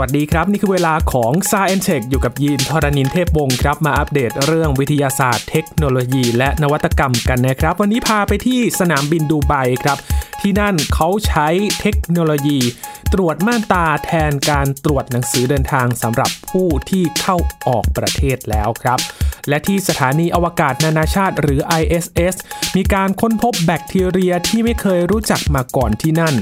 วัสดีครับ นี่คือเวลาของ s ซ e n t e c h อยู่กับยีนทรณินเทพวงศ์ครับมาอัปเดตเรื่องวิทยาศาสตร์ เทคโนโลยี และนวัตกรรมกันนะครับ วันนี้พาไปที่สนามบินดูไบครับ ที่นั่นเขาใช้เทคโนโลยี ตรวจม่านตาแทนการตรวจหนังสือเดินทางสำหรับผู้ที่เข้าออกประเทศแล้วครับและที่สถานีอวกาศนานาชาติหรือ ISS มีการค้นพบแบคทีเรียที่ไม่เคยรู้จักมาก่อนที่นั่น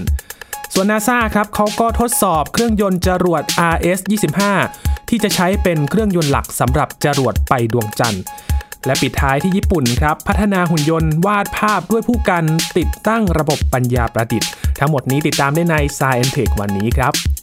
ส่วนนาซาครับเขาก็ทดสอบเครื่องยนต์จรวด RS-25 ที่จะใช้เป็นเครื่องยนต์หลักสำหรับจรวดไปดวงจันทร์ และปิดท้ายที่ญี่ปุ่นครับ พัฒนาหุ่นยนต์วาดภาพด้วยผู้กันติดตั้งระบบปัญญาประดิษฐ์ ทั้งหมดนี้ติดตามได้ใน Science Tech วันนี้ครับ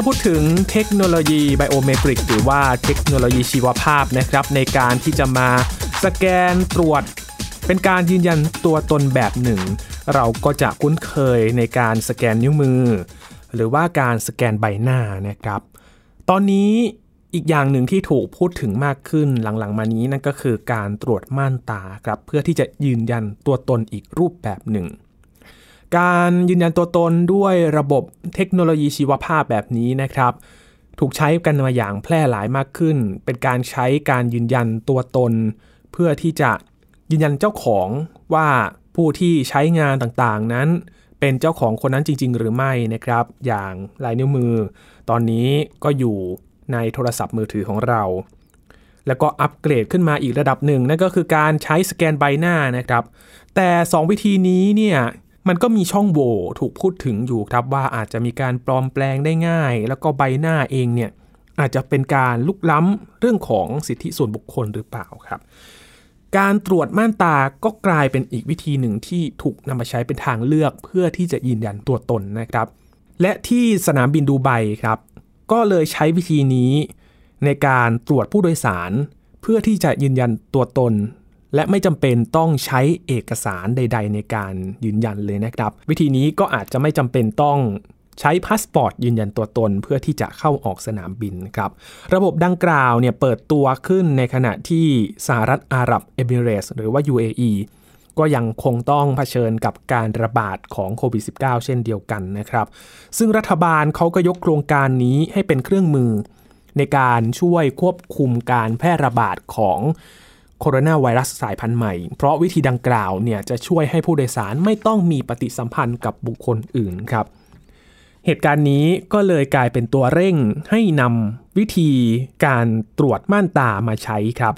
อพูดถึงเทคโนโลยีไบโอเมตริกหรือว่าเทคโนโลยีชีวภาพนะครับ ในการที่จะมาสแกนตรวจ เป็นการยืนยันตัวตนแบบหนึ่ง เราก็จะคุ้นเคยในการสแกนนิ้วมือ หรือว่าการสแกนใบหน้านะครับ ตอนนี้อีกอย่างหนึ่งที่ถูกพูดถึงมากขึ้นหลังๆ มานี้นั่นก็คือการตรวจม่านตาครับเพื่อที่จะยืนยันตัวตนอีกรูปแบบหนึ่ง การยืนยันตัวตนด้วยระบบเทคโนโลยีชีวภาพแบบนี้นะครับ ถูกใช้กันมาอย่างแพร่หลายมากขึ้น เป็นการใช้การยืนยันตัวตน เพื่อที่จะยืนยันเจ้าของว่าผู้ที่ใช้งานต่างๆนั้น เป็นเจ้าของคนนั้นจริง ๆ หรือไม่นะครับ อย่างลายนิ้วมือ ตอนนี้ก็อยู่ในโทรศัพท์มือถือของเรา แล้วก็อัปเกรดขึ้นมาอีกระดับหนึ่งนั่นก็คือการใช้สแกนใบหน้านะครับ แต่ 2 วิธีนี้เนี่ย มันก็มีช่องโหว่ถูกพูดถึงอยู่ครับว่าอาจจะมีการปลอมแปลงได้ง่าย แล้วก็ใบหน้าเองเนี่ยอาจจะเป็นการลุกล้ำเรื่องของสิทธิส่วนบุคคลหรือเปล่าครับ การตรวจม่านตาก็กลายเป็นอีกวิธีหนึ่งที่ถูกนำมาใช้เป็นทางเลือกเพื่อที่จะยืนยันตัวตนนะครับ และที่สนามบินดูไบครับ ก็เลยใช้วิธีนี้ในการตรวจผู้โดยสาร เพื่อที่จะยืนยันตัวตน และไม่จำเป็นต้องใช้เอกสารใด ๆ ในการยืนยันเลยนะครับ วิธีนี้ก็อาจจะไม่จำเป็นต้องใช้พาสปอร์ตยืนยันตัวตนเพื่อที่จะเข้าออกสนามบินครับ ระบบดังกล่าวเนี่ยเปิดตัวขึ้นในขณะที่สหรัฐอาหรับเอมิเรสหรือว่า UAE ก็ยังคงต้องเผชิญกับการระบาดของโควิด -19 เช่นเดียวกันนะครับ ซึ่งรัฐบาลเขาก็ยกโครงการนี้ให้เป็นเครื่องมือ ในการช่วยควบคุมการแพร่ระบาดของ โคโรนาไวรัสสายพันธุ์ใหม่ เพราะวิธีดังกล่าวเนี่ยจะช่วยให้ผู้โดยสารไม่ต้องมีปฏิสัมพันธ์กับบุคคลอื่นครับ เหตุการณ์นี้ก็เลยกลายเป็นตัวเร่งให้นำวิธีการตรวจม่านตามาใช้ครับ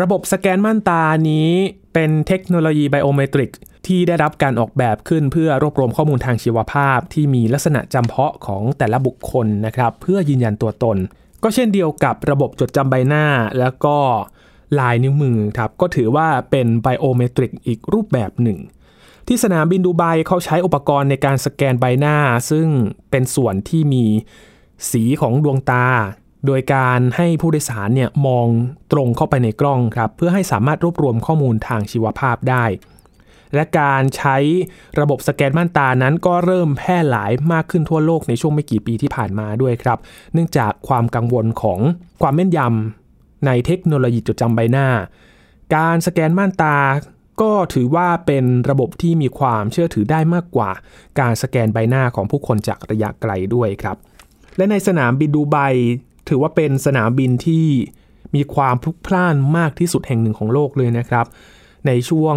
ระบบสแกนม่านตานี้เป็นเทคโนโลยีไบโอเมตริกที่ได้รับการออกแบบขึ้นเพื่อรวบรวมข้อมูลทางชีวภาพ ที่มีลักษณะจำเพาะของแต่ละบุคคลนะครับ เพื่อยืนยันตัวตน ก็เช่นเดียวกับระบบจดจำใบหน้า แล้วก็ ลายนิ้วมือครับก็ถือว่าเป็นไบโอเมตริกอีกรูปแบบหนึ่ง ที่สนามบินดูไบเขาใช้อุปกรณ์ในการสแกนใบหน้า ซึ่งเป็นส่วนที่มีสีของดวงตา โดยการให้ผู้โดยสารเนี่ยมองตรงเข้าไปในกล้องครับเพื่อให้สามารถรวบรวมข้อมูลทางชีวภาพได้ และการใช้ระบบสแกนม่านตานั้นก็เริ่มแพร่หลายมากขึ้นทั่วโลกในช่วงไม่กี่ปีที่ผ่านมาด้วยครับ เนื่องจากความกังวลของความแม่นยำ ในเทคโนโลยีจดจำใบหน้า การสแกนม่านตาก็ถือว่าเป็นระบบที่มีความเชื่อถือได้มากกว่า การสแกนใบหน้าของผู้คนจากระยะไกลด้วยครับ และในสนามบินดูไบถือว่าเป็นสนามบินที่มีความพลุกพล่านมากที่สุดแห่งหนึ่งของโลกเลยนะครับ ในช่วง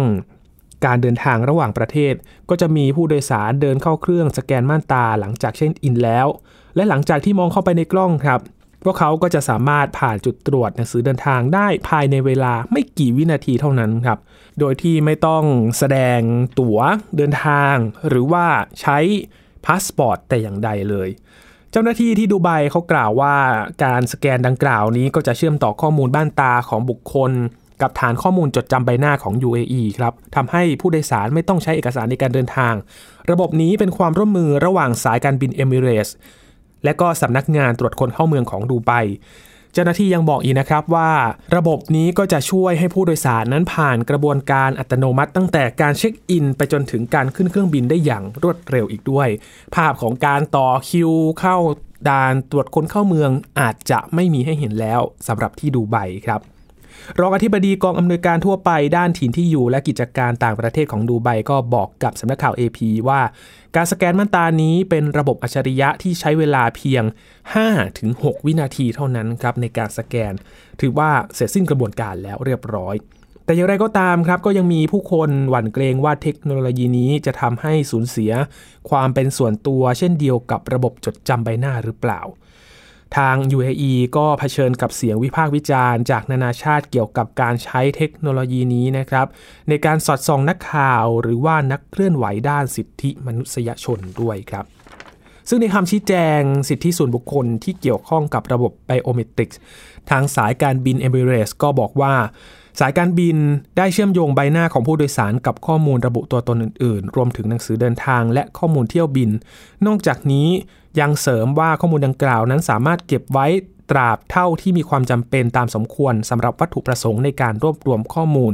การเดินทางระหว่างประเทศ ก็จะมีผู้โดยสารเดินเข้าเครื่องสแกนม่านตาหลังจากเช็คอินแล้ว และหลังจากที่มองเข้าไปในกล้องครับ พวกเขาก็จะสามารถผ่านจุดตรวจหนังสือเดินทางได้ภายในเวลาไม่กี่วินาทีเท่านั้นครับ โดยที่ไม่ต้องแสดงตั๋วเดินทาง หรือว่าใช้พาสปอร์ตแต่อย่างใดเลย เจ้าหน้าที่ที่ดูไบเขากล่าวว่าการสแกนดังกล่าวนี้ก็จะเชื่อมต่อข้อมูลบ้านตาของบุคคล กับฐานข้อมูลจดจำใบหน้าของ UAE ครับทำให้ผู้โดยสารไม่ต้องใช้เอกสารในการเดินทาง ระบบนี้เป็นความร่วมมือระหว่างสายการบินเอมิเรส และก็สำนักงานตรวจคนเข้าเมืองของดูไบเจ้าหน้าที่ยังบอกอีกนะครับว่า ระบบนี้ก็จะช่วยให้ผู้โดยสารนั้นผ่านกระบวนการอัตโนมัติ ตั้งแต่การเช็คอิน ไปจนถึงการขึ้นเครื่องบินได้อย่างรวดเร็วอีกด้วย ภาพของการต่อคิวเข้าด่านตรวจคนเข้าเมืองอาจจะไม่มีให้เห็นแล้วสำหรับที่ดูไบครับ รองอธิบดีกองอำนวยการทั่วไปด้านถิ่นที่อยู่และกิจการต่างประเทศของดูไบก็บอกกับสำนักข่าว AP ว่า การสแกนม่านตานี้เป็นระบบอัจฉริยะที่ใช้เวลาเพียง 5-6 วินาทีเท่านั้นครับในการสแกน ถือว่าเสร็จสิ้นกระบวนการแล้วเรียบร้อย แต่อย่างไรก็ตามครับก็ยังมีผู้คนหวั่นเกรงว่าเทคโนโลยีนี้จะทำให้สูญเสีย ความเป็นส่วนตัวเช่นเดียวกับระบบจดจำใบหน้าหรือเปล่า ทาง UAE ก็เผชิญกับเสียงวิพากษ์วิจารณ์จากนานาชาติเกี่ยวกับการใช้เทคโนโลยีนี้นะครับ ในการสอดส่องนักข่าวหรือว่านักเคลื่อนไหวด้านสิทธิมนุษยชนด้วยครับ ซึ่งในคำชี้แจงสิทธิส่วนบุคคลที่เกี่ยวข้องกับระบบไบโอเมตริกส์ทางสายการบินเอมิเรสก็บอกว่า สายการบินได้เชื่อมโยงใบหน้าของผู้โดยสารกับข้อมูลระบุตัวตนอื่น ๆ รวมถึงหนังสือเดินทางและข้อมูลเที่ยวบิน นอกจากนี้ยังเสริมว่าข้อมูลดังกล่าวนั้นสามารถเก็บไว้ตราบเท่าที่มีความจำเป็นตามสมควรสำหรับวัตถุประสงค์ในการรวบรวมข้อมูล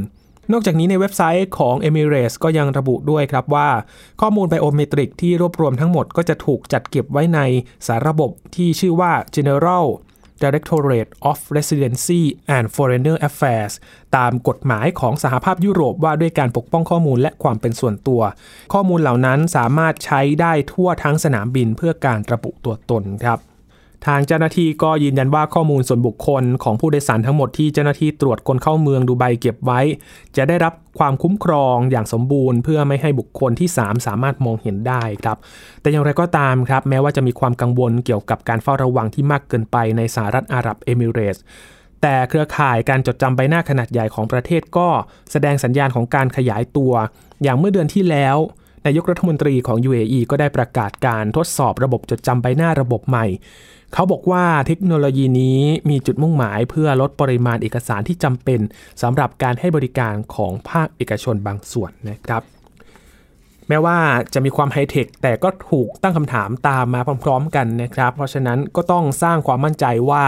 นอกจากนี้ในเว็บไซต์ของ Emirates ก็ยังระบุด้วยครับว่า ข้อมูลไบโอเมตริกที่รวบรวมทั้งหมดก็จะถูกจัดเก็บไว้ในสารระบบที่ชื่อว่า General Directorate of Residency and Foreigner Affairs ตามกฎหมายของสหภาพยุโรปว่าด้วยการปกป้องข้อมูลและความเป็นส่วนตัว ข้อมูลเหล่านั้นสามารถใช้ได้ทั่วทั้งสนามบินเพื่อการระบุตัวตนครับ ทางเจ้าหน้าที่ก็ยืนยันว่าข้อมูลส่วนบุคคลของผู้โดยสารทั้งหมดที่เจ้าหน้าที่ตรวจคนเข้าเมืองดูไบเก็บไว้ จะได้รับความคุ้มครองอย่างสมบูรณ์ เพื่อไม่ให้บุคคลที่ 3 สามารถมองเห็นได้ครับ แต่อย่างไรก็ตามครับ แม้ว่าจะมีความกังวลเกี่ยวกับการเฝ้าระวังที่มากเกินไปในสหรัฐอาหรับเอมิเรตส์แต่เครือข่ายการจดจำใบหน้าขนาดใหญ่ของประเทศก็แสดงสัญญาณของการขยายตัว อย่างเมื่อเดือนที่แล้วนายกรัฐมนตรีของ UAE ก็ได้ประกาศการทดสอบระบบจดจำใบหน้าระบบใหม่ เขาบอกว่าเทคโนโลยีนี้มีจุดมุ่งหมายเพื่อลดปริมาณเอกสารที่จำเป็นสำหรับการให้บริการของภาคเอกชนบางส่วนนะครับ แม้ว่าจะมีความไฮเทคแต่ก็ถูกตั้งคำถามตามมาพร้อมๆ กันนะครับ เพราะฉะนั้นก็ต้องสร้างความมั่นใจว่า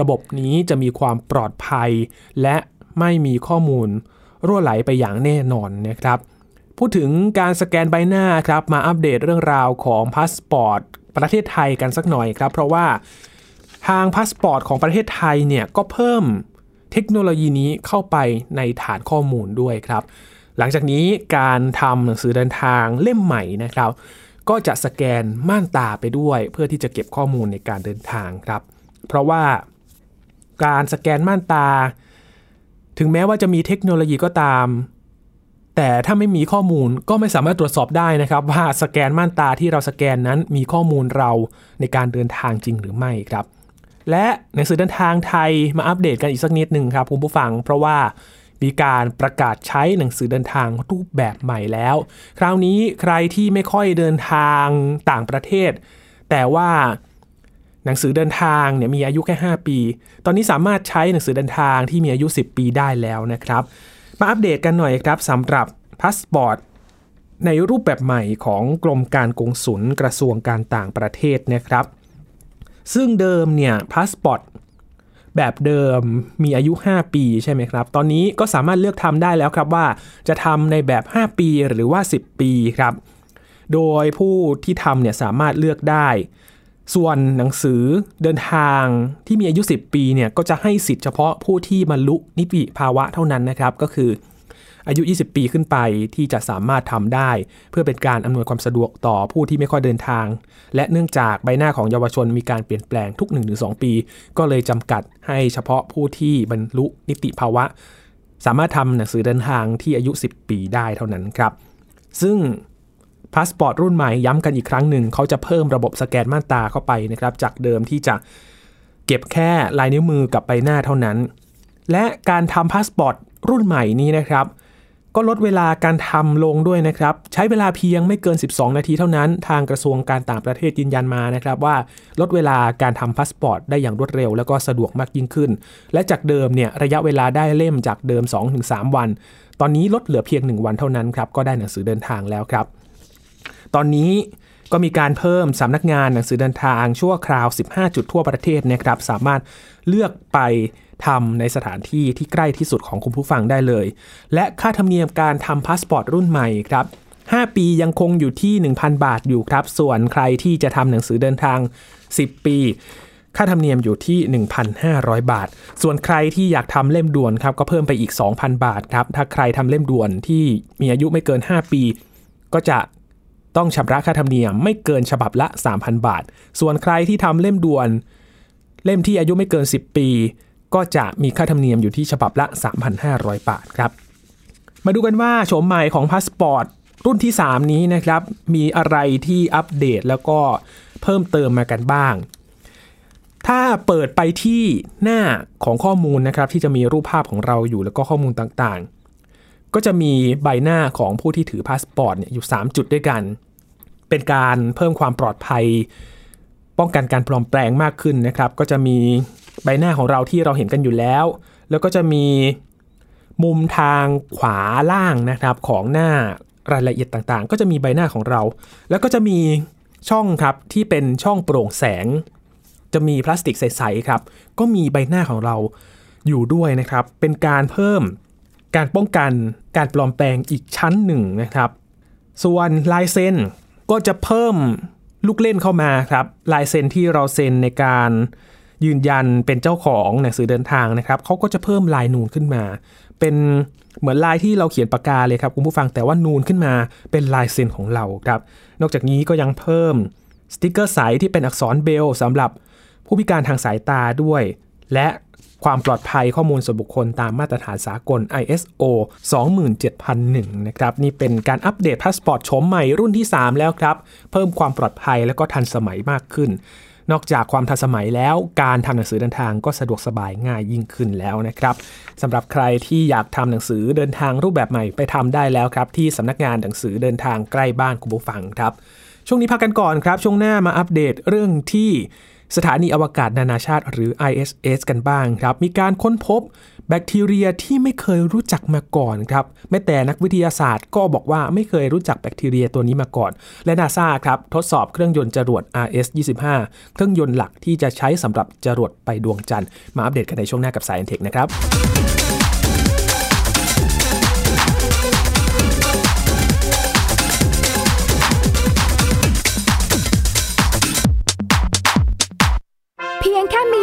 ระบบนี้จะมีความปลอดภัย และไม่มีข้อมูลรั่วไหลไปอย่างแน่นอนนะครับพูดถึงการสแกนใบหน้าครับมาอัปเดตเรื่องราวของพาสปอร์ต ประเทศไทยกันสักหน่อยครับ เพราะว่าทางพาสปอร์ตของประเทศไทยเนี่ยก็เพิ่มเทคโนโลยีนี้เข้าไปในฐานข้อมูลด้วยครับ หลังจากนี้การทำหนังสือเดินทางเล่มใหม่นะครับ ก็จะสแกนม่านตาไปด้วย เพื่อที่จะเก็บข้อมูลในการเดินทางครับ เพราะว่าการสแกนม่านตา ถึงแม้ว่าจะมีเทคโนโลยีก็ตาม แต่ถ้าไม่มีข้อมูลก็ไม่สามารถตรวจสอบได้นะครับว่าสแกนม่านตาที่เราสแกนนั้นมีข้อมูลเราในการเดินทางจริงหรือไม่ครับ และหนังสือเดินทางไทยมาอัปเดตกันอีกสักนิดหนึ่งครับคุณผู้ฟัง เพราะว่ามีการประกาศใช้หนังสือเดินทางรูปแบบใหม่แล้ว คราวนี้ใครที่ไม่ค่อยเดินทางต่างประเทศ แต่ว่าหนังสือเดินทางเนี่ยมีอายุแค่ 5 ปี ตอนนี้สามารถใช้หนังสือเดินทางที่มีอายุ 10 ปีได้แล้วนะครับ มาอัปเดตกันหน่อยครับสำหรับพาสปอร์ตในรูปแบบใหม่ของกรมการกงสุลกระทรวงการต่างประเทศนะครับ ซึ่งเดิมเนี่ยพาสปอร์ตแบบเดิมมีอายุ 5 ปีใช่ไหมครับ ตอนนี้ก็สามารถเลือกทำได้แล้วครับว่าจะทำในแบบ 5 ปีหรือว่า 10 ปีครับ โดยผู้ที่ทำเนี่ยสามารถเลือกได้ ส่วนหนังสือเดินทางที่มีอายุ 10 ปีเนี่ยก็จะให้สิทธิ์เฉพาะผู้ที่บรรลุนิติภาวะเท่านั้นนะครับ ก็คืออายุ 20 ปีขึ้นไปที่จะสามารถทำได้ เพื่อเป็นการอำนวยความสะดวกต่อผู้ที่ไม่ค่อยเดินทาง และเนื่องจากใบหน้าของเยาวชนมีการเปลี่ยนแปลงทุก 1-2 ปี ก็เลยจำกัดให้เฉพาะผู้ที่บรรลุนิติภาวะ สามารถทำหนังสือเดินทางที่อายุ 10 ปีได้เท่านั้นครับ ซึ่ง พาสปอร์ตรุ่นใหม่ย้ำกันอีกครั้งหนึ่งเขาจะเพิ่มระบบสแกนม่านตาเข้าไปนะครับจากเดิมที่จะเก็บแค่ลายนิ้วมือกับใบหน้าเท่านั้น และการทำพาสปอร์ตรุ่นใหม่นี้นะครับ ก็ลดเวลาการทำลงด้วยนะครับ ใช้เวลาเพียงไม่เกิน 12 นาทีเท่านั้น ทางกระทรวงการต่างประเทศยืนยันมานะครับว่าลดเวลาการทำพาสปอร์ตได้อย่างรวดเร็ว แล้วก็สะดวกมากยิ่งขึ้น และจากเดิมเนี่ยระยะเวลาได้เล่มจากเดิม 2-3 วัน ตอนนี้ลดเหลือเพียง 1 วันเท่านั้นครับก็ได้หนังสือเดินทางแล้วครับ ตอนนี้ก็มีการเพิ่มสำนักงานหนังสือเดินทางชั่วคราว 15 จุดทั่วประเทศนะครับ สามารถเลือกไปทำในสถานที่ที่ใกล้ที่สุดของคุณผู้ฟังได้เลย และค่าธรรมเนียมการทำพาสปอร์ตรุ่นใหม่ครับ 5 ปียังคงอยู่ที่ 1,000 บาทอยู่ครับ ส่วนใครที่จะทำหนังสือเดินทาง 10 ปี ค่าธรรมเนียมอยู่ที่ 1,500 บาท ส่วนใครที่อยากทำเล่มด่วนครับก็เพิ่มไปอีก 2,000 บาทครับ ถ้าใครทำเล่มด่วนที่มีอายุไม่เกิน 5 ปี ก็จะ ต้องชำระค่าธรรมเนียมไม่เกินฉบับละ 3,000 บาท ส่วนใครที่ทำเล่มด่วน เล่มที่อายุไม่เกิน 10 ปี ก็จะมีค่าธรรมเนียมอยู่ที่ฉบับละ 3,500 บาทครับ มาดูกันว่าโฉมใหม่ของพาสปอร์ตรุ่นที่ 3 นี้นะครับ มีอะไรที่อัปเดตแล้วก็เพิ่มเติมมากันบ้าง ถ้าเปิดไปที่หน้าของข้อมูลนะครับ ที่จะมีรูปภาพของเราอยู่แล้วก็ข้อมูลต่างๆ ก็จะมีใบหน้าของผู้ที่ถือพาสปอร์ตเนี่ยอยู่ 3 จุดด้วยกัน เป็นการเพิ่มความปลอดภัย ป้องกันการปลอมแปลงมากขึ้นนะครับ ก็จะมีใบหน้าของเราที่เราเห็นกันอยู่แล้ว แล้วก็จะมีมุมทางขวาล่างนะครับของหน้ารายละเอียดต่างๆ ก็จะมีใบหน้าของเรา แล้วก็จะมีช่องครับที่เป็นช่องโปร่งแสง จะมีพลาสติกใสๆครับ ก็มีใบหน้าของเราอยู่ด้วยนะครับ เป็นการเพิ่ม การป้องกันการปลอมแปลงอีกชั้นหนึ่งนะครับ ส่วนลายเซ็นก็จะเพิ่มลูกเล่นเข้ามาครับลายเซ็นที่เราเซ็นในการยืนยันเป็นเจ้าของหนังสือเดินทางนะครับเขาก็จะเพิ่มลายนูนขึ้นมา เป็นเหมือนลายที่เราเขียนปากกาเลยครับคุณผู้ฟังแต่ว่านูนขึ้นมาเป็นลายเซ็นของเราครับนอกจากนี้ก็ยังเพิ่มสติกเกอร์ใสที่เป็นอักษรเบลสำหรับผู้พิการทางสายตาด้วย และ ความปลอดภัยข้อมูลส่วนบุคคลตามมาตรฐานสากล ISO 27001 นะครับ นี่เป็นการอัปเดตพาสปอร์ตโฉมใหม่รุ่นที่ 3 แล้วครับ เพิ่มความปลอดภัยและก็ทันสมัยมากขึ้น นอกจากความทันสมัยแล้วการทำหนังสือเดินทางก็สะดวกสบายง่ายยิ่งขึ้นแล้วนะครับสำหรับใครที่อยากทำหนังสือเดินทางรูปแบบใหม่ไปทำได้แล้วครับ ที่สำนักงานหนังสือเดินทางใกล้บ้านคุณผู้ฟังครับช่วงนี้พักกันก่อนครับ ช่วงหน้ามาอัปเดตเรื่องที่ สถานีอวกาศนานาชาติหรือ ISS กันบ้างครับ มีการค้นพบแบคทีเรียที่ไม่เคยรู้จักมาก่อนครับ แม้แต่นักวิทยาศาสตร์ก็บอกว่าไม่เคยรู้จักแบคทีเรียตัวนี้มาก่อน และนาซาครับ ทดสอบเครื่องยนต์จรวด RS-25 เครื่องยนต์หลักที่จะใช้สำหรับจรวดไปดวงจันทร์ มาอัปเดตกันในช่วงหน้ากับสายเทคนะครับ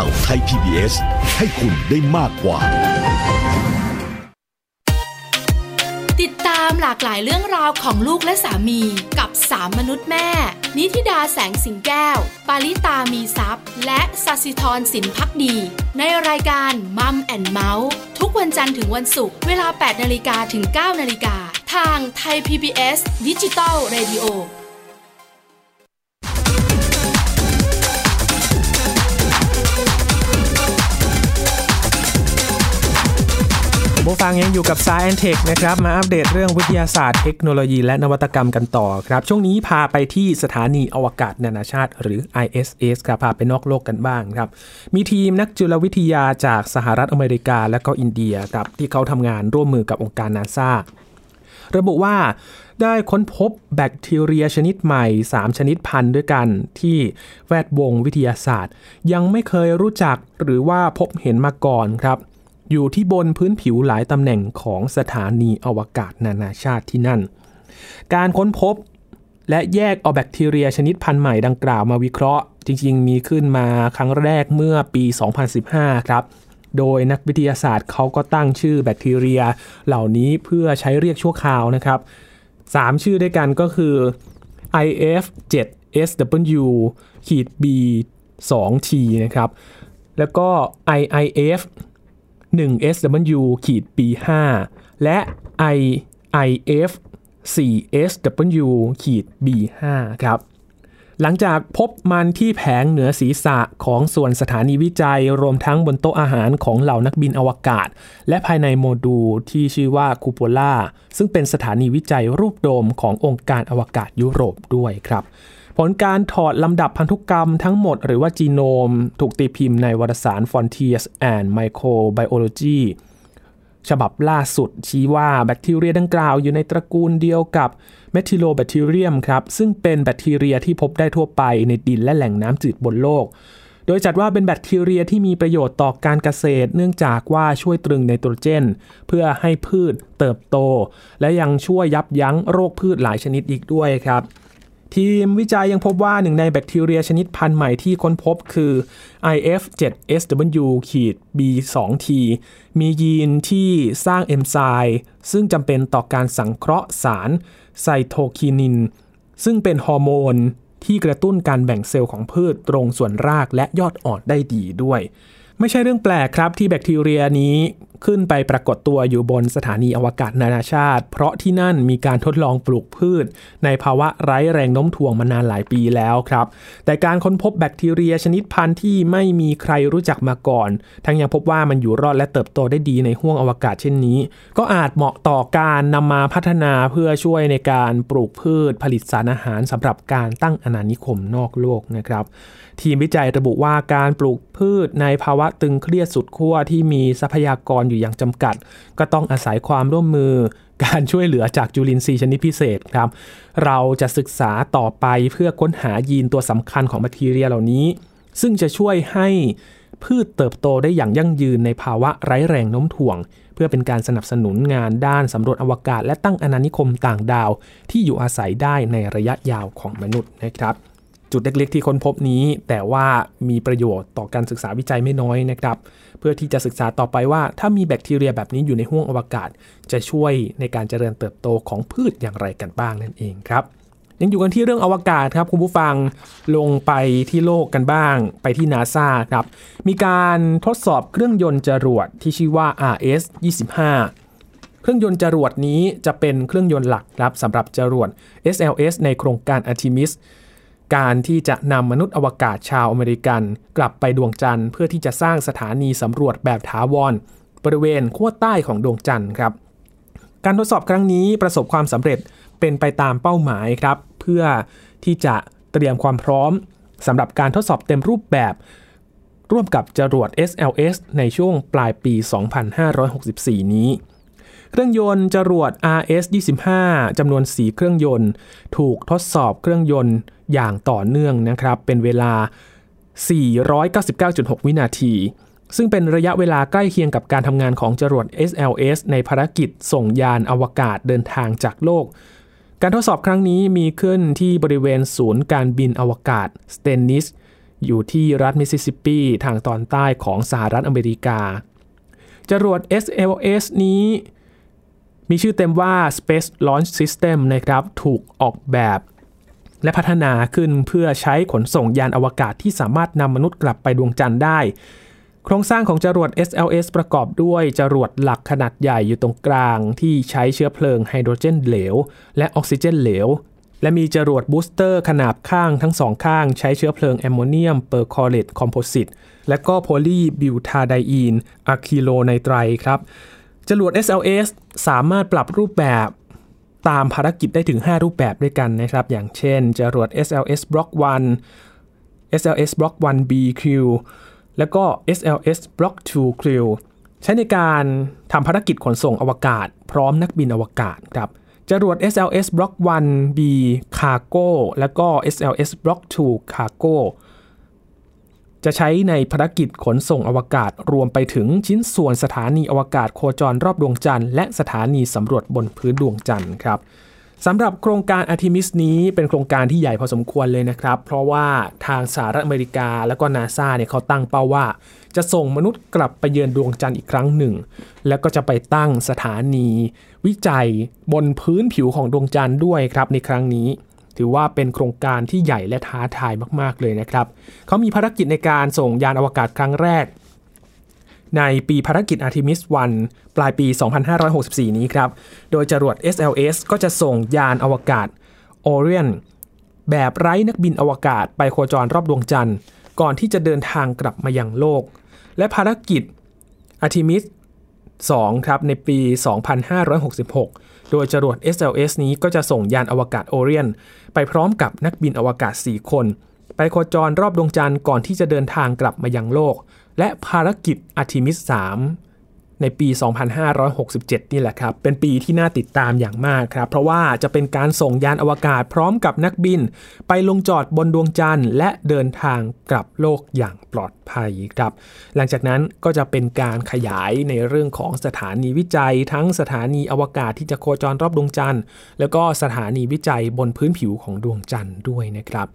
ข่าวไทย PBS ให้คุณได้มากกว่า ติดตามหลากหลายเรื่องราวของลูกและสามีกับสามมนุษย์แม่ นิธิดาแสงสิงแก้ว ปาริตามีซัพ์และสัสิธรสินพักดี ในรายการมัมแอนเมาส์ทุกวันจันทร์ถึงวันศุกร์เวลา 8นาฬิกาถึง 9นาฬิกาทางไทย PBS ดิจิตอล Radio ผู้ฟังยังอยู่กับ Science Tech นะครับ มาอัปเดตเรื่องวิทยาศาสตร์เทคโนโลยีและนวัตกรรมกันต่อครับ ช่วงนี้พาไปที่สถานีอวกาศนานาชาติ หรือ ISS ครับ พาไปนอกโลกกันบ้างครับ มีทีมนักจุลวิทยาจากสหรัฐอเมริกาและก็อินเดียครับ ที่เขาทำงานร่วมมือกับองค์การนาซาระบุว่าได้ค้นพบแบคทีเรียชนิดใหม่ 3 ชนิดพันธุ์ด้วยกันที่แวดวงวิทยาศาสตร์ ยังไม่เคยรู้จักหรือว่าพบเห็นมาก่อนครับ อยู่ที่บนพื้นผิวหลายตำแหน่งของสถานีอวกาศนานาชาติที่นั่น การค้นพบและแยกเอาแบคทีเรียชนิดพันธุ์ใหม่ดังกล่าวมาวิเคราะห์ จริงๆ มีขึ้นมาครั้งแรกเมื่อปี 2015 ครับ โดยนักวิทยาศาสตร์เขาก็ตั้งชื่อแบคทีเรีย เหล่านี้เพื่อใช้เรียกชั่วคราวนะครับ 3 ชื่อด้วยกันก็คือ IF 7 SW ขีด B 2 T นะครับ แล้วก็ IIF 1 SW ขีด B 5 และ IIF 4 SW ขีด B 5 ครับหลังจากพบมันที่แผงเหนือศีรษะของส่วนสถานีวิจัยรวมทั้งบนโต๊ะอาหารของเหล่านักบินอวกาศ และภายในโมดูลที่ชื่อว่า Cupola ซึ่งเป็นสถานีวิจัยรูปโดมขององค์การอวกาศยุโรปด้วยครับ ผลการถอดลำดับพันธุกรรมทั้งหมดหรือว่าจีโนม ถูกตีพิมพ์ในวารสาร Frontiers in Microbiology ฉบับล่าสุดชี้ว่าแบคทีเรียดังกล่าวอยู่ในตระกูลเดียวกับ Methylobacterium ครับ ซึ่งเป็นแบคทีเรียที่พบได้ทั่วไปในดินและแหล่งน้ำจืดบนโลก โดยจัดว่าเป็นแบคทีเรียที่มีประโยชน์ต่อการเกษตร เนื่องจากว่าช่วยตรึงไนโตรเจน เพื่อให้พืชเติบโต และยังช่วยยับยั้งโรคพืชหลายชนิดอีกด้วยครับ ทีมวิจัยยังพบว่าหนึ่งในแบคทีเรียชนิดพันธุ์ใหม่ที่ค้นพบคือ IF7SW B2T มียีนที่สร้างเอนไซม์ซึ่งจำเป็นต่อการสังเคราะห์สารไซโทคินิน ซึ่งเป็นฮอร์โมนที่กระตุ้นการแบ่งเซลล์ของพืชตรงส่วนรากและยอดอ่อนได้ดีด้วย ไม่ใช่เรื่องแปลกครับที่แบคทีเรียนี้ ขึ้นไปปรากฏตัวอยู่บนสถานีอวกาศนานาชาติ เพราะที่นั่นมีการทดลองปลูกพืช ในภาวะไร้แรงโน้มถ่วงมานานหลายปีแล้วครับ แต่การค้นพบแบคทีเรียชนิดพันธุ์ที่ไม่มีใครรู้จักมาก่อน ทั้งยังพบว่ามันอยู่รอดและเติบโตได้ดีในห้วงอวกาศเช่นนี้ ก็อาจเหมาะต่อการนำมาพัฒนาเพื่อช่วยในการปลูกพืชผลิตสารอาหารสำหรับการตั้งอาณานิคมนอกโลกนะครับ ทีมวิจัยระบุว่าการปลูกพืชในภาวะตึงเครียดสุดขั้วที่มีทรัพยากรอยู่อย่างจำกัด ก็ต้องอาศัยความร่วมมือการช่วยเหลือจากจุลินทรีย์ชนิดพิเศษครับ เราจะศึกษาต่อไปเพื่อค้นหายีนตัวสำคัญของแบคทีเรียเหล่านี้ ซึ่งจะช่วยให้พืชเติบโตได้อย่างยั่งยืนในภาวะไร้แรงโน้มถ่วง เพื่อเป็นการสนับสนุนงานด้านสำรวจอวกาศ และตั้งอาณานิคมต่างดาว ที่อยู่อาศัยได้ในระยะยาวของมนุษย์นะครับ จุดเล็กๆที่ค้นพบนี้ แต่ว่ามีประโยชน์ต่อการศึกษาวิจัยไม่น้อยนะครับ เพื่อที่จะศึกษาต่อไปว่า ถ้ามีแบคทีเรียแบบนี้อยู่ในห้วงอวกาศ จะช่วยในการเจริญเติบโตของพืชอย่างไรกันบ้างนั่นเองครับยังอยู่กันที่เรื่องอวกาศครับคุณผู้ฟังลงไปที่โลกกันบ้าง ไปที่นาซาครับ มีการทดสอบเครื่องยนต์จรวดที่ชื่อว่า RS 25เครื่องยนต์จรวดนี้จะเป็นเครื่องยนต์หลักครับสำหรับจรวด SLS ในโครงการ Artemis การที่จะนำมนุษย์อวกาศชาวอเมริกัน กลับไปดวงจันทร์เพื่อที่จะสร้างสถานีสำรวจแบบถาวร บริเวณขั้วใต้ของดวงจันทร์ครับ การทดสอบครั้งนี้ประสบความสำเร็จเป็นไปตามเป้าหมายครับ เพื่อที่จะเตรียมความพร้อมสำหรับการทดสอบเต็มรูปแบบ ร่วมกับจรวด SLS ในช่วงปลายปี 2564 นี้เครื่องยนต์จรวด RS-25 จำนวน 4 เครื่องยนต์ ถูกทดสอบเครื่องยนต์ อย่างต่อเนื่องนะครับ เป็นเวลา 499.6 วินาที ซึ่งเป็นระยะเวลาใกล้เคียงกับการทำงานของจรวด SLS ในภารกิจส่งยานอวกาศเดินทางจากโลก การทดสอบครั้งนี้มีขึ้นที่บริเวณศูนย์การบินอวกาศสเตนนิสอยู่ที่รัฐมิสซิสซิปปีทางตอนใต้ของสหรัฐอเมริกา จรวด SLS นี้มีชื่อเต็มว่า Space Launch System นะครับ ถูกออกแบบ และพัฒนาขึ้นเพื่อใช้ขนส่งยานอวกาศที่สามารถนำมนุษย์กลับไปดวงจันทร์ได้ โครงสร้างของจรวด SLS ประกอบด้วยจรวดหลักขนาดใหญ่อยู่ตรงกลาง ที่ใช้เชื้อเพลิงไฮโดรเจนเหลว และออกซิเจนเหลว และมีจรวดบูสเตอร์ขนาบข้างทั้งสองข้าง ใช้เชื้อเพลิงแอมโมเนียมเปอร์คลอเรต composite และก็โพลีบิวทาไดอีนอะคริโลไนไตรล์ครับจรวด SLS สามารถปรับรูปแบบ ตามภารกิจได้ถึง 5 รูปแบบด้วยกันนะครับ อย่างเช่นจรวด SLS Block 1 SLS Block 1B Crew แล้วก็ SLS Block 2 Crew ใช้ในการทำภารกิจขนส่งอวกาศ พร้อมนักบินอวกาศครับจรวด SLS Block 1B Cargo แล้วก็ SLS Block 2 Cargo จะใช้ในภารกิจขนส่งอวกาศรวมไปถึงชิ้นส่วนสถานีอวกาศโคจรรอบดวงจันทร์และสถานีสำรวจบนพื้นดวงจันทร์ครับสำหรับโครงการ Artemis นี้เป็นโครงการที่ใหญ่พอสมควรเลยนะครับ เพราะว่าทางสหรัฐอเมริกาและก็นาซาเนี่ยเขาตั้งเป้าว่า จะส่งมนุษย์กลับไปเยือนดวงจันทร์อีกครั้งหนึ่ง แล้วก็จะไปตั้งสถานี วิจัยบนพื้นผิวของดวงจันทร์ด้วยครับในครั้งนี้ ถือว่าเป็นโครงการที่ใหญ่และท้าทายมาก ๆ เลยนะครับเขามีภารกิจในการส่งยานอวกาศครั้งแรก ในปีภารกิจ Artemis 1 ปลายปี 2564 นี้ครับ โดยจรวด SLS ก็จะส่งยานอวกาศ Orion แบบไร้นักบินอวกาศไปโคจรรอบดวงจันทร์ ก่อนที่จะเดินทางกลับมายังโลก และภารกิจ Artemis 2 ครับ ในปี 2566 โดยจรวด SLS นี้ก็จะส่งยานอวกาศโอเรียน ไปพร้อมกับนักบินอวกาศ 4 คน ไปโคจรรอบดวงจันทร์ก่อนที่จะเดินทางกลับมายังโลก และภารกิจ Artemis 3 ในปี 2567 นี่แหละครับ เป็นปีที่น่าติดตามอย่างมากครับ เพราะว่าจะเป็นการส่งยานอวกาศพร้อมกับนักบิน ไปลงจอดบนดวงจันทร์ และเดินทางกลับโลกอย่างปลอดภัยครับ หลังจากนั้นก็จะเป็นการขยายในเรื่องของสถานีวิจัย ทั้งสถานีอวกาศที่จะโคจรรอบดวงจันทร์ แล้วก็สถานีวิจัยบนพื้นผิวของดวงจันทร์ด้วยนะครับ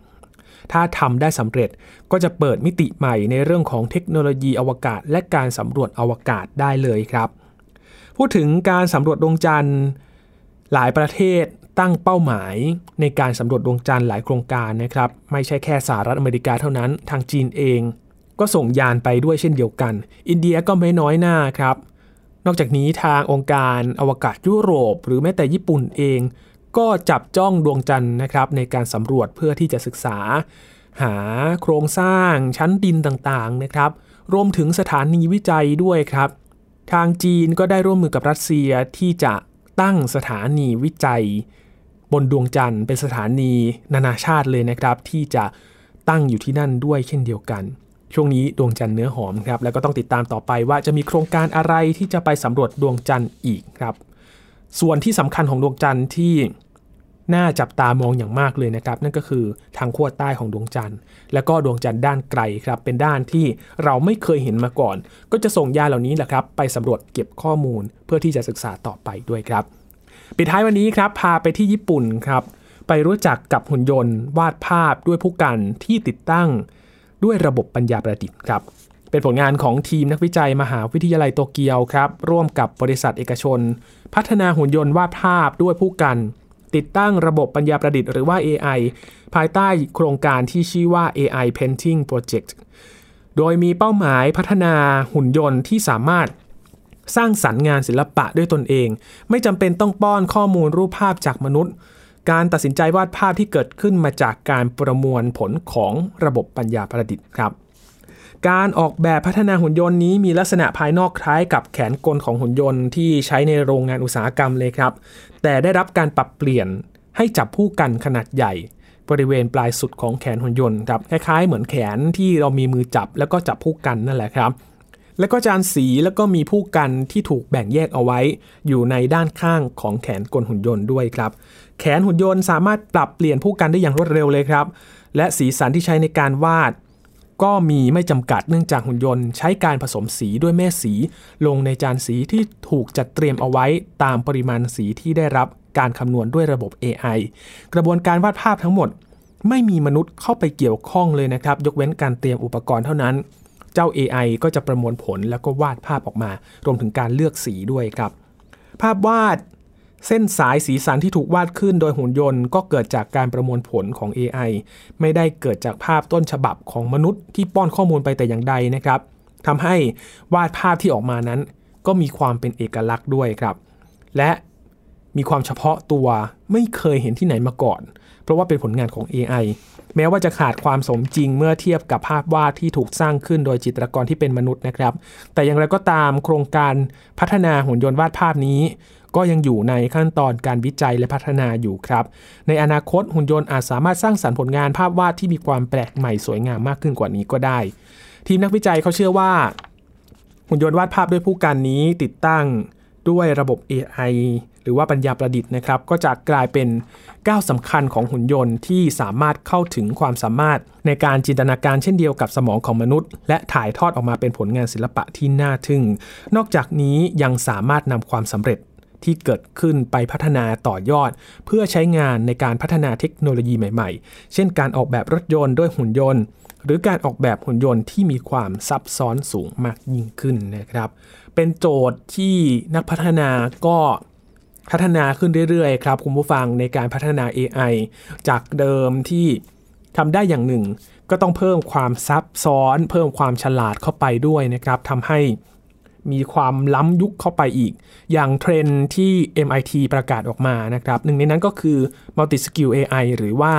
ถ้าทำได้สำเร็จก็จะเปิดมิติใหม่ในเรื่องของเทคโนโลยีอวกาศ และการสำรวจอวกาศได้เลยครับ พูดถึงการสำรวจดวงจันทร์ หลายประเทศตั้งเป้าหมายในการสำรวจดวงจันทร์หลายโครงการนะครับ ไม่ใช่แค่สหรัฐอเมริกาเท่านั้น ทางจีนเอง ก็ส่งยานไปด้วยเช่นเดียวกัน อินเดียก็ไม่น้อยหน้าครับ นอกจากนี้ทางองค์การอวกาศยุโรป หรือแม้แต่ญี่ปุ่นเอง ก็จับจ้องดวงจันทร์นะครับในการสำรวจเพื่อที่จะศึกษา หาโครงสร้างชั้นดินต่างๆนะครับ รวมถึงสถานีวิจัยด้วยครับ ทางจีนก็ได้ร่วมมือกับรัสเซียที่จะตั้งสถานีวิจัย บนดวงจันทร์เป็นสถานีนานาชาติเลยนะครับ ที่จะตั้งอยู่ที่นั่นด้วยเช่นเดียวกัน ช่วงนี้ดวงจันทร์เนื้อหอมครับแล้วก็ต้องติดตามต่อไปว่าจะมีโครงการอะไรที่จะไปสำรวจดวงจันทร์อีกครับ ส่วนที่สำคัญของดวงจันทร์ที่น่าจับตามองอย่างมากเลยนะครับ นั่นก็คือทางขั้วใต้ของดวงจันทร์ และก็ดวงจันทร์ด้านไกลครับ เป็นด้านที่เราไม่เคยเห็นมาก่อน ก็จะส่งยานเหล่านี้แหละครับ ไปสำรวจเก็บข้อมูลเพื่อที่จะศึกษาต่อไปด้วยครับ ปิดท้ายวันนี้ครับ พาไปที่ญี่ปุ่นครับ ไปรู้จักกับหุ่นยนต์ วาดภาพด้วยผู้กันที่ติดตั้งด้วยระบบปัญญาประดิษฐ์ครับ เป็นผลงานของทีมนักวิจัยมหาวิทยาลัยโตเกียวครับ ร่วมกับบริษัทเอกชน พัฒนาหุ่นยนต์วาดภาพด้วยผู้กัน ติดตั้งระบบปัญญาประดิษฐ์หรือว่า AI ภายใต้โครงการที่ชื่อว่า AI Painting Project โดยมีเป้าหมายพัฒนาหุ่นยนต์ที่สามารถสร้างสรรค์งานศิลปะด้วยตนเอง ไม่จำเป็นต้องป้อนข้อมูลรูปภาพจากมนุษย์ การตัดสินใจวาดภาพที่เกิดขึ้นมาจากการประมวลผลของระบบปัญญาประดิษฐ์ครับ การออกแบบพัฒนาหุ่นยนต์นี้มีลักษณะภายนอกคล้ายกับแขนกลของหุ่นยนต์ที่ใช้ในโรงงานอุตสาหกรรมเลยครับ แต่ได้รับการปรับเปลี่ยนให้จับผู้กันขนาดใหญ่ บริเวณปลายสุดของแขนหุ่นยนต์ครับคล้ายๆ เหมือนแขนที่เรามีมือจับแล้วก็จับผู้กันนั่นแหละครับ แล้วก็จานสีแล้วก็มีผู้กันที่ถูกแบ่งแยกเอาไว้ อยู่ในด้านข้างของแขนกลหุ่นยนต์ด้วยครับ แขนหุ่นยนต์สามารถปรับเปลี่ยนผู้กันได้อย่างรวดเร็วเลยครับและสีสันที่ใช้ในการวาด ก็มีไม่จำกัดเนื่องจากหุ่นยนต์ใช้การผสมสีด้วยแม่สี ลงในจานสีที่ถูกจัดเตรียมเอาไว้ตามปริมาณสีที่ได้รับการคำนวณด้วยระบบ AI กระบวนการวาดภาพทั้งหมด ไม่มีมนุษย์เข้าไปเกี่ยวข้องเลยนะครับ ยกเว้นการเตรียมอุปกรณ์เท่านั้น เจ้า AI ก็จะประมวลผลแล้วก็วาดภาพออกมา รวมถึงการเลือกสีด้วยครับ ภาพวาด เส้นสายสีสันที่ถูกวาดขึ้นโดยหุ่นยนต์ก็เกิดจากการประมวลผลของ AI ไม่ได้เกิดจากภาพต้นฉบับของมนุษย์ที่ป้อนข้อมูลไปแต่อย่างใดนะครับทำให้วาดภาพที่ออกมานั้น ก็มีความเป็นเอกลักษณ์ด้วยครับ และมีความเฉพาะตัวไม่เคยเห็นที่ไหนมาก่อน เพราะว่าเป็นผลงานของ AI แม้ว่าจะขาดความสมจริงเมื่อเทียบกับภาพวาดที่ถูกสร้างขึ้นโดยจิตรกรที่เป็นมนุษย์นะครับ แต่อย่างไรก็ตามโครงการพัฒนาหุ่นยนต์วาดภาพนี้ ก็ยังอยู่ในขั้นตอนการวิจัยและพัฒนาอยู่ครับ ในอนาคตหุ่นยนต์อาจสามารถสร้างสรรค์ผลงานภาพวาดที่มีความแปลกใหม่สวยงามมากขึ้นกว่านี้ก็ได้ ทีมนักวิจัยเขาเชื่อว่า หุ่นยนต์วาดภาพด้วยผู้กันนี้ติดตั้งด้วยระบบ AI หรือว่าปัญญาประดิษฐ์นะครับ ก็จะกลายเป็นก้าวสำคัญของหุ่นยนต์ที่สามารถเข้าถึงความสามารถ ในการจินตนาการเช่นเดียวกับสมองของมนุษย์ และถ่ายทอดออกมาเป็นผลงานศิลปะที่น่าทึ่ง นอกจากนี้ยังสามารถนำความสำเร็จ ที่เกิดขึ้นไปพัฒนาต่อยอด เพื่อใช้งานในการพัฒนาเทคโนโลยีใหม่ๆ เช่นการออกแบบรถยนต์ด้วยหุ่นยนต์ หรือการออกแบบหุ่นยนต์ที่มีความซับซ้อนสูงมากยิ่งขึ้นนะครับ เป็นโจทย์ที่นักพัฒนาก็พัฒนาขึ้นเรื่อยๆ ครับคุณผู้ฟังในการพัฒนา AI จากเดิมที่ทำได้อย่างหนึ่ง ก็ต้องเพิ่มความซับซ้อน เพิ่มความฉลาดเข้าไปด้วยนะครับทำให้ มีความล้ำยุคเข้าไปอีก อย่างเทรนที่ MIT ประกาศออกมานะครับ หนึ่งในนั้นก็คือ Multi Skill AI หรือว่า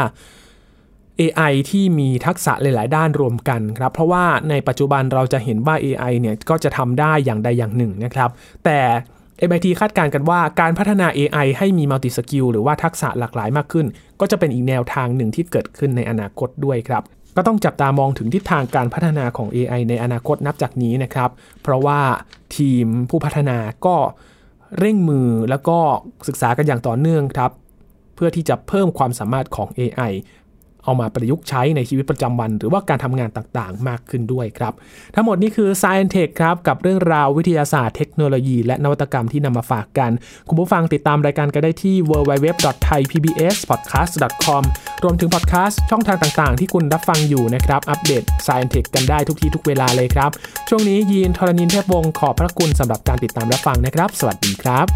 AI ที่มีทักษะหลาย ๆ ด้านรวมกันครับ เพราะว่าในปัจจุบันเราจะเห็นว่า AI เนี่ยก็จะทำได้อย่างใดอย่างหนึ่งนะครับ แต่ MIT คาดการณ์กันว่าการพัฒนา AI ให้มี multi skill หรือว่าทักษะหลากหลายมากขึ้น ก็จะเป็นอีกแนวทางหนึ่งที่เกิดขึ้นในอนาคตด้วยครับ ก็ต้องจับตามองถึงทิศทางการพัฒนาของ AI ในอนาคตนับจากนี้นะครับ เพราะว่าทีมผู้พัฒนาก็เร่งมือแล้วก็ศึกษากันอย่างต่อเนื่องครับ เพื่อที่จะเพิ่มความสามารถของ AI เอามาประยุกต์ใช้ในชีวิตประจำวัน หรือว่าการทำงานต่างๆ มากขึ้นด้วยครับ ทั้งหมดนี้คือ Science Tech ครับ กับเรื่องราววิทยาศาสตร์เทคโนโลยี และนวัตกรรมที่นำมาฝากกัน คุณผู้ฟังติดตามรายการกันได้ที่ www.thaipbspodcast.com รวมถึงพอดแคสต์ช่องทางต่างๆ ที่คุณรับฟังอยู่นะครับ อัปเดต Science Tech กันได้ทุกที่ทุกเวลาเลยครับ ช่วงนี้ยีนทรณินเทพวงศ์ขอบพระคุณสำหรับการติดตามรับฟังนะครับ สวัสดีครับ